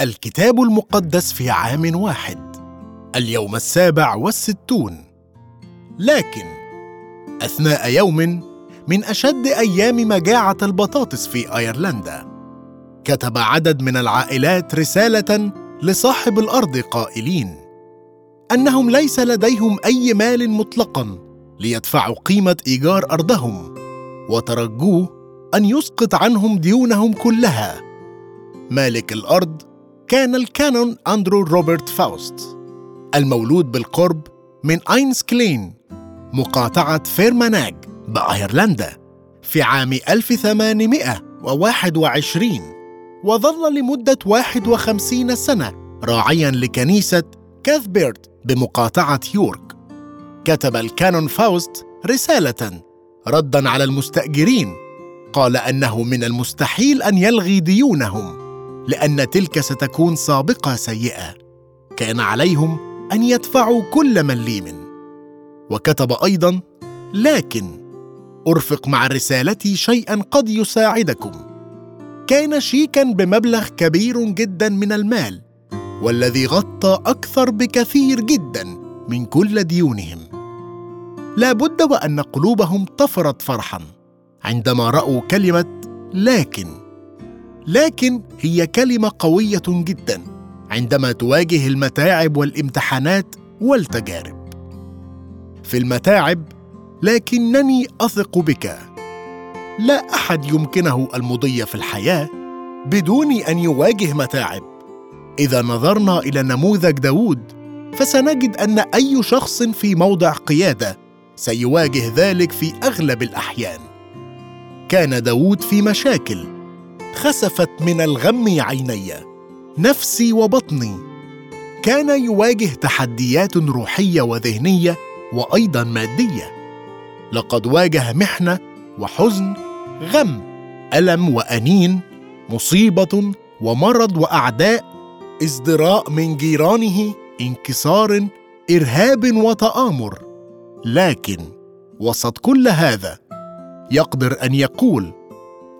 الكتاب المقدس في عام واحد اليوم السابع والستون. لكن أثناء يوم من أشد أيام مجاعة البطاطس في أيرلندا كتب عدد من العائلات رسالة لصاحب الأرض قائلين أنهم ليس لديهم أي مال مطلقا ليدفعوا قيمة إيجار أرضهم وترجوه أن يسقط عنهم ديونهم كلها. مالك الأرض كان الكانون أندرو روبرت فاوست المولود بالقرب من اينس كلين مقاطعة فيرماناج بأيرلندا في عام 1821 وظل لمدة 51 سنة راعيا لكنيسة كاثبيرت بمقاطعة يورك. كتب الكانون فاوست رسالة ردا على المستأجرين قال أنه من المستحيل أن يلغي ديونهم. لأن تلك ستكون سابقة سيئة. كان عليهم أن يدفعوا كل مليم وكتب أيضا لكن أرفق مع رسالتي شيئا قد يساعدكم. كان شيكا بمبلغ كبير جدا من المال والذي غطى أكثر بكثير جدا من كل ديونهم. لا بد وأن قلوبهم طفرت فرحا عندما رأوا كلمة لكن لكن هي كلمة قوية جدا عندما تواجه المتاعب والامتحانات والتجارب. في المتاعب لكنني أثق بك. لا أحد يمكنه المضي في الحياة بدون أن يواجه متاعب. إذا نظرنا إلى نموذج داوود فسنجد أن أي شخص في موضع قيادة سيواجه ذلك في أغلب الأحيان. كان داوود في مشاكل خسفت من الغم عيني. نفسي وبطني. كان يواجه تحديات روحية وذهنية وأيضا مادية. لقد واجه محنه وحزن غم ألم وأنين مصيبة ومرض وأعداء ازدراء من جيرانه انكسار إرهاب وتآمر. لكن وسط كل هذا يقدر أن يقول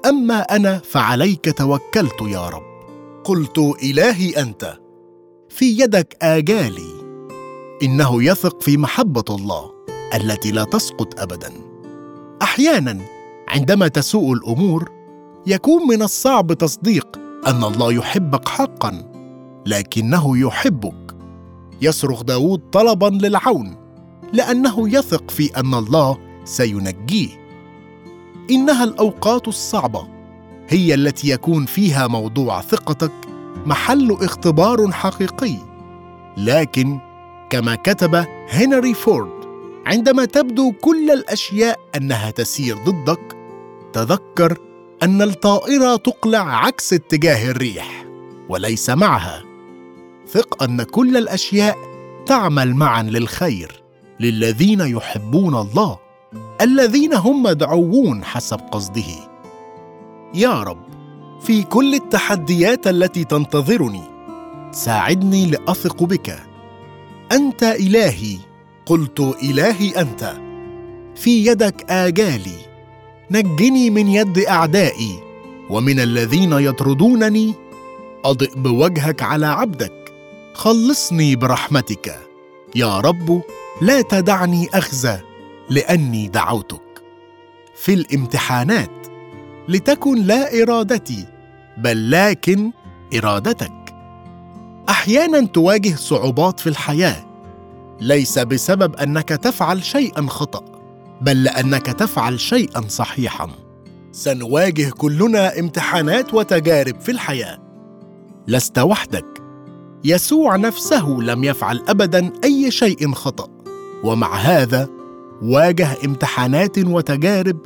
أما أنا فعليك توكلت يا رب. قلت إلهي أنت في يدك آجالي. إنه يثق في محبة الله التي لا تسقط ابدا. أحيانا عندما تسوء الأمور يكون من الصعب تصديق أن الله يحبك حقا لكنه يحبك. يصرخ داود طلبا للعون لأنه يثق في أن الله سينجيه. إنها الأوقات الصعبة. هي التي يكون فيها موضوع ثقتك محل اختبار حقيقي. لكن كما كتب هنري فورد عندما تبدو كل الأشياء أنها تسير ضدك تذكر أن الطائرة تقلع عكس اتجاه الريح وليس معها. ثق أن كل الأشياء تعمل معا للخير للذين يحبون الله. الذين هم مدعوون حسب قصده. يا رب في كل التحديات التي تنتظرني ساعدني لأثق بك. أنت إلهي قلت إلهي أنت. في يدك آجالي نجني من يد أعدائي ومن الذين يطردونني أضئ بوجهك على عبدك. خلصني برحمتك. يا رب لا تدعني أخزى. لأني دعوتك. في الامتحانات لتكن لا إرادتي بل لكن إرادتك. أحيانا تواجه صعوبات في الحياة. ليس بسبب أنك تفعل شيئا خطأ بل لأنك تفعل شيئا صحيحا. سنواجه كلنا امتحانات وتجارب في الحياة. لست وحدك. يسوع نفسه لم يفعل ابدا أي شيء خطأ. ومع هذا واجه امتحانات وتجارب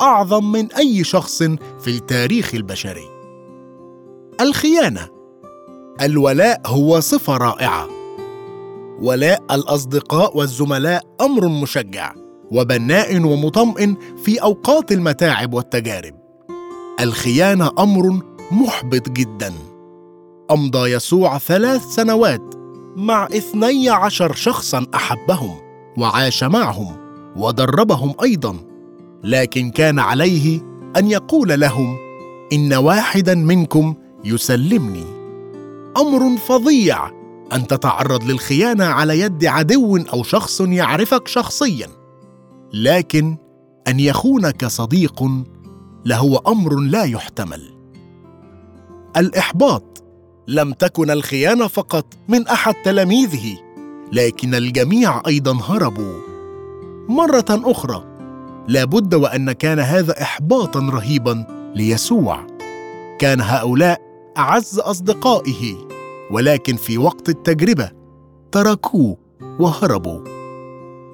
أعظم من أي شخص في التاريخ البشري. الخيانة. الولاء هو صفة رائعة. ولاء الأصدقاء والزملاء أمر مشجع وبناء ومطمئن في أوقات المتاعب والتجارب. الخيانة أمر محبط جدا. أمضى يسوع ثلاث سنوات مع اثني عشر شخصا أحبهم وعاش معهم. ودربهم أيضا لكن كان عليه أن يقول لهم إن واحدا منكم يسلمني. أمر فظيع أن تتعرض للخيانة على يد عدو أو شخص يعرفك شخصيا لكن أن يخونك صديق لهو أمر لا يحتمل. الإحباط لم تكن الخيانة فقط من أحد تلاميذه لكن الجميع أيضا هربوا. مرة أخرى. لابد وأن كان هذا احباطا رهيبا ليسوع. كان هؤلاء أعز أصدقائه ولكن في وقت التجربة تركوه وهربوا.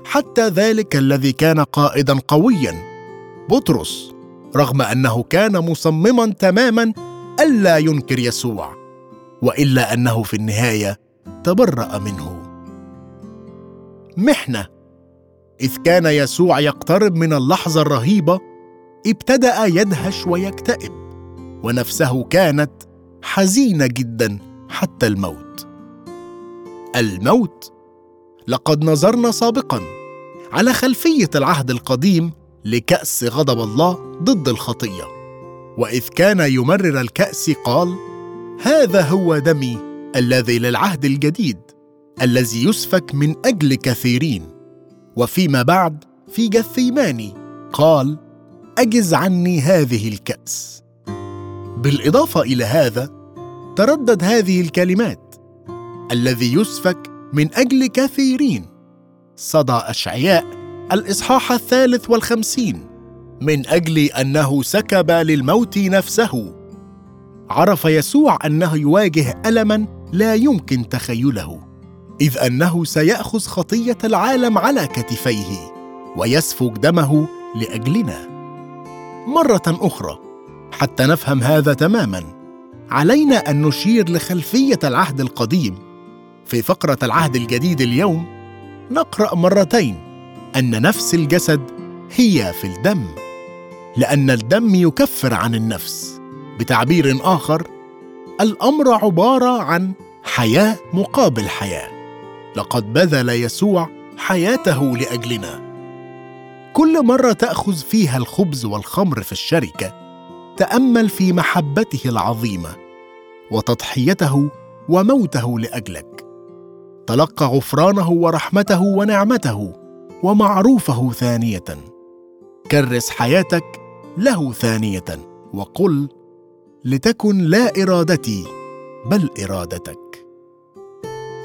حتى ذلك الذي كان قائدا قويا بطرس رغم أنه كان مصمما تماما الا ينكر يسوع وإلا أنه في النهاية تبرأ منه. محنة إذ كان يسوع يقترب من اللحظة الرهيبة ابتدأ يدهش ويكتئب ونفسه كانت حزينة جدا حتى الموت. الموت؟ لقد نظرنا سابقا على خلفية العهد القديم لكأس غضب الله ضد الخطية. وإذ كان يمرر الكأس قال هذا هو دمي الذي للعهد الجديد الذي يسفك من أجل كثيرين. وفيما بعد في جثيماني قال أجز عني هذه الكأس. بالإضافة إلى هذا تردد هذه الكلمات الذي يسفك من أجل كثيرين. صدى أشعياء الإصحاح الثالث والخمسين. من أجل أنه سكب للموت نفسه. عرف يسوع أنه يواجه الما لا يمكن تخيله. إذ أنه سيأخذ خطية العالم على كتفيه ويسفك دمه لأجلنا. مرة أخرى حتى نفهم هذا تماما علينا أن نشير لخلفية العهد القديم. في فقرة العهد الجديد اليوم نقرأ مرتين أن نفس الجسد هي في الدم لأن الدم يكفر عن النفس. بتعبير آخر الأمر عبارة عن حياة مقابل حياة. لقد بذل يسوع حياته لأجلنا. كل مرة تأخذ فيها الخبز والخمر في الشركة تأمل في محبته العظيمة وتضحيته وموته لأجلك. تلقى غفرانه ورحمته ونعمته ومعروفه ثانية. كرس حياتك له ثانية وقل لتكن لا إرادتي بل إرادتك.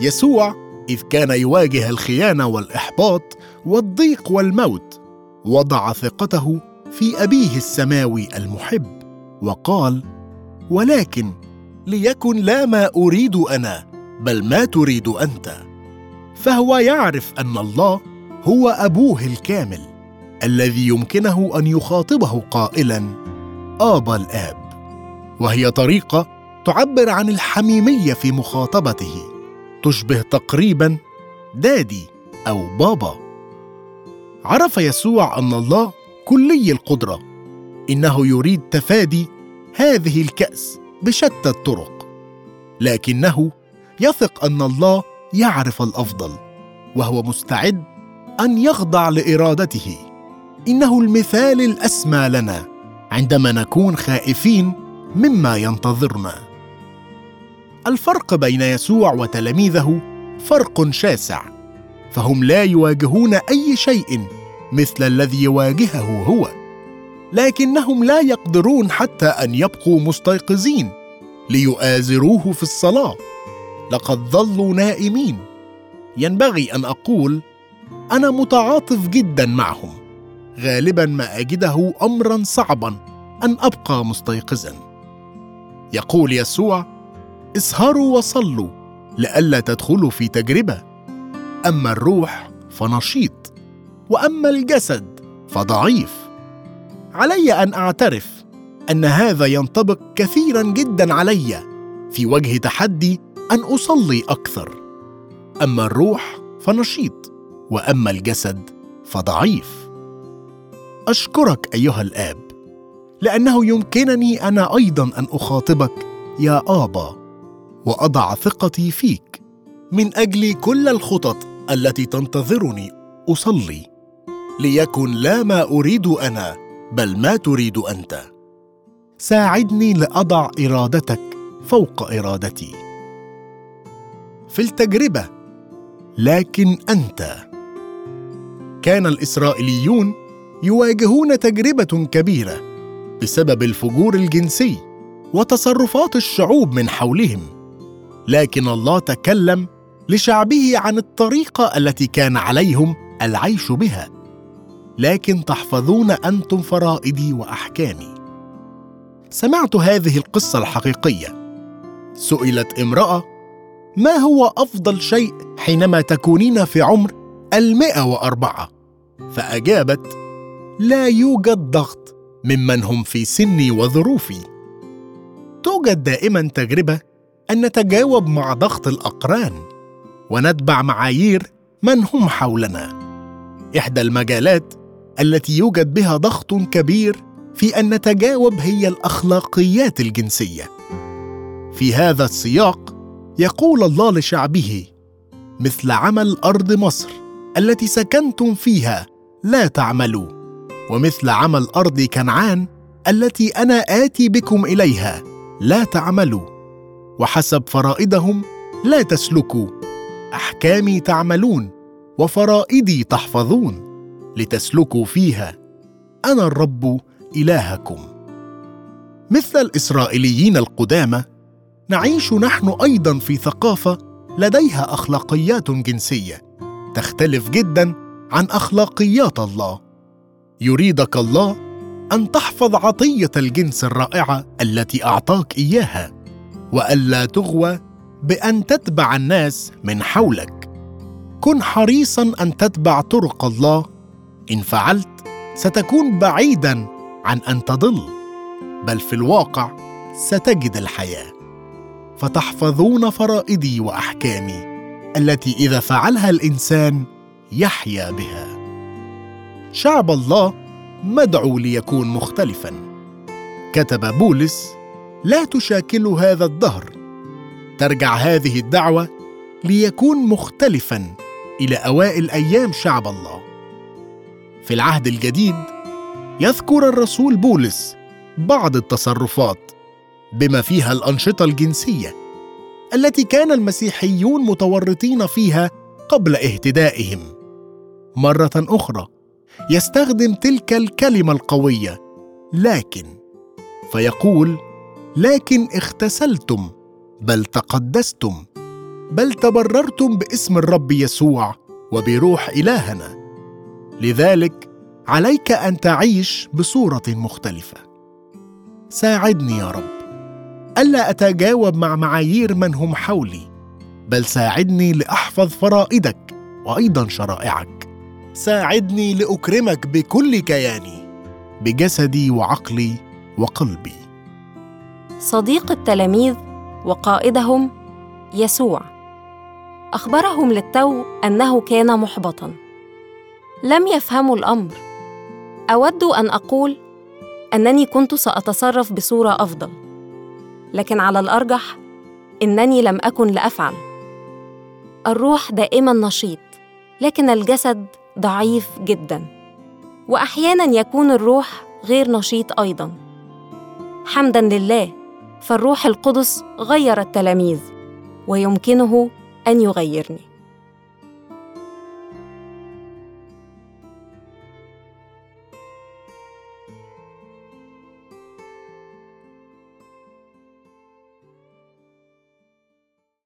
يسوع إذ كان يواجه الخيانة والإحباط والضيق والموت. وضع ثقته في أبيه السماوي المحب وقال ولكن ليكن لا ما أريد أنا بل ما تريد أنت. فهو يعرف أن الله هو أبوه الكامل الذي يمكنه أن يخاطبه قائلا آبا الآب. وهي طريقة تعبر عن الحميمية في مخاطبته. تشبه تقريبا دادي أو بابا. عرف يسوع أن الله كلي القدرة إنه يريد تفادي هذه الكأس بشتى الطرق. لكنه يثق أن الله يعرف الأفضل وهو مستعد أن يخضع لإرادته. إنه المثال الأسمى لنا عندما نكون خائفين مما ينتظرنا. الفرق بين يسوع وتلاميذه فرق شاسع فهم لا يواجهون أي شيء مثل الذي يواجهه هو لكنهم لا يقدرون حتى أن يبقوا مستيقظين ليؤازروه في الصلاة. لقد ظلوا نائمين. ينبغي أن أقول أنا متعاطف جدا معهم. غالبا ما أجده امرا صعبا أن أبقى مستيقظا. يقول يسوع اسهروا وصلوا لئلا تدخلوا في تجربة. أما الروح فنشيط وأما الجسد فضعيف. علي أن أعترف أن هذا ينطبق كثيرا جدا علي في وجه تحدي أن أصلي أكثر. أما الروح فنشيط وأما الجسد فضعيف. أشكرك أيها الآب لأنه يمكنني أنا أيضا أن أخاطبك يا آبا. وأضع ثقتي فيك. من أجل كل الخطط التي تنتظرني أصلي. ليكن لا ما أريد أنا بل ما تريد أنت. ساعدني لأضع إرادتك فوق إرادتي. في التجربة لكن أنت. كان الإسرائيليون يواجهون تجربة كبيرة بسبب الفجور الجنسي وتصرفات الشعوب من حولهم. لكن الله تكلم لشعبه عن الطريقة التي كان عليهم العيش بها. لكن تحفظون أنتم فرائدي وأحكامي. سمعت هذه القصة الحقيقية. سئلت امرأة ما هو أفضل شيء حينما تكونين في عمر المئة وأربعة؟ فأجابت لا يوجد ضغط ممن هم في سني وظروفي. توجد دائما تجربة أن نتجاوب مع ضغط الأقران ونتبع معايير من هم حولنا. إحدى المجالات التي يوجد بها ضغط كبير في أن نتجاوب هي الأخلاقيات الجنسية. في هذا السياق يقول الله لشعبه مثل عمل أرض مصر التي سكنتم فيها لا تعملوا ومثل عمل أرض كنعان التي أنا آتي بكم إليها لا تعملوا. وحسب فرائدهم لا تسلكوا. أحكامي تعملون وفرائدي تحفظون لتسلكوا فيها. أنا الرب إلهكم. مثل الإسرائيليين القدامى نعيش نحن أيضا في ثقافة لديها أخلاقيات جنسية تختلف جدا عن أخلاقيات الله. يريدك الله أن تحفظ عطية الجنس الرائعة التي أعطاك إياها. وألا تغوى بأن تتبع الناس من حولك. كن حريصا أن تتبع طرق الله. إن فعلت ستكون بعيدا عن أن تضل بل في الواقع ستجد الحياة. فتحفظون فرائدي وأحكامي التي إذا فعلها الإنسان يحيا بها. شعب الله مدعو ليكون مختلفا. كتب بولس لا تشاكلوا هذا الدهر. ترجع هذه الدعوة ليكون مختلفا إلى أوائل أيام شعب الله. في العهد الجديد يذكر الرسول بولس بعض التصرفات بما فيها الأنشطة الجنسية التي كان المسيحيون متورطين فيها قبل اهتدائهم. مرة أخرى يستخدم تلك الكلمة القوية لكن فيقول لكن اختسلتم بل تقدستم بل تبررتم باسم الرب يسوع وبروح إلهنا. لذلك عليك أن تعيش بصورة مختلفة. ساعدني يا رب. ألا أتجاوب مع معايير من هم حولي بل ساعدني لأحفظ فرائدك وأيضا شرائعك. ساعدني لأكرمك بكل كياني بجسدي وعقلي وقلبي. صديق التلاميذ وقائدهم يسوع. أخبرهم للتو أنه كان محبطا. لم يفهموا الأمر. أود أن أقول أنني كنت سأتصرف بصورة أفضل. لكن على الأرجح إنني لم أكن لأفعل. الروح دائما نشيط لكن الجسد ضعيف جدا. واحيانا يكون الروح غير نشيط أيضا. حمدا لله فالروح القدس غير التلاميذ ويمكنه أن يغيرني.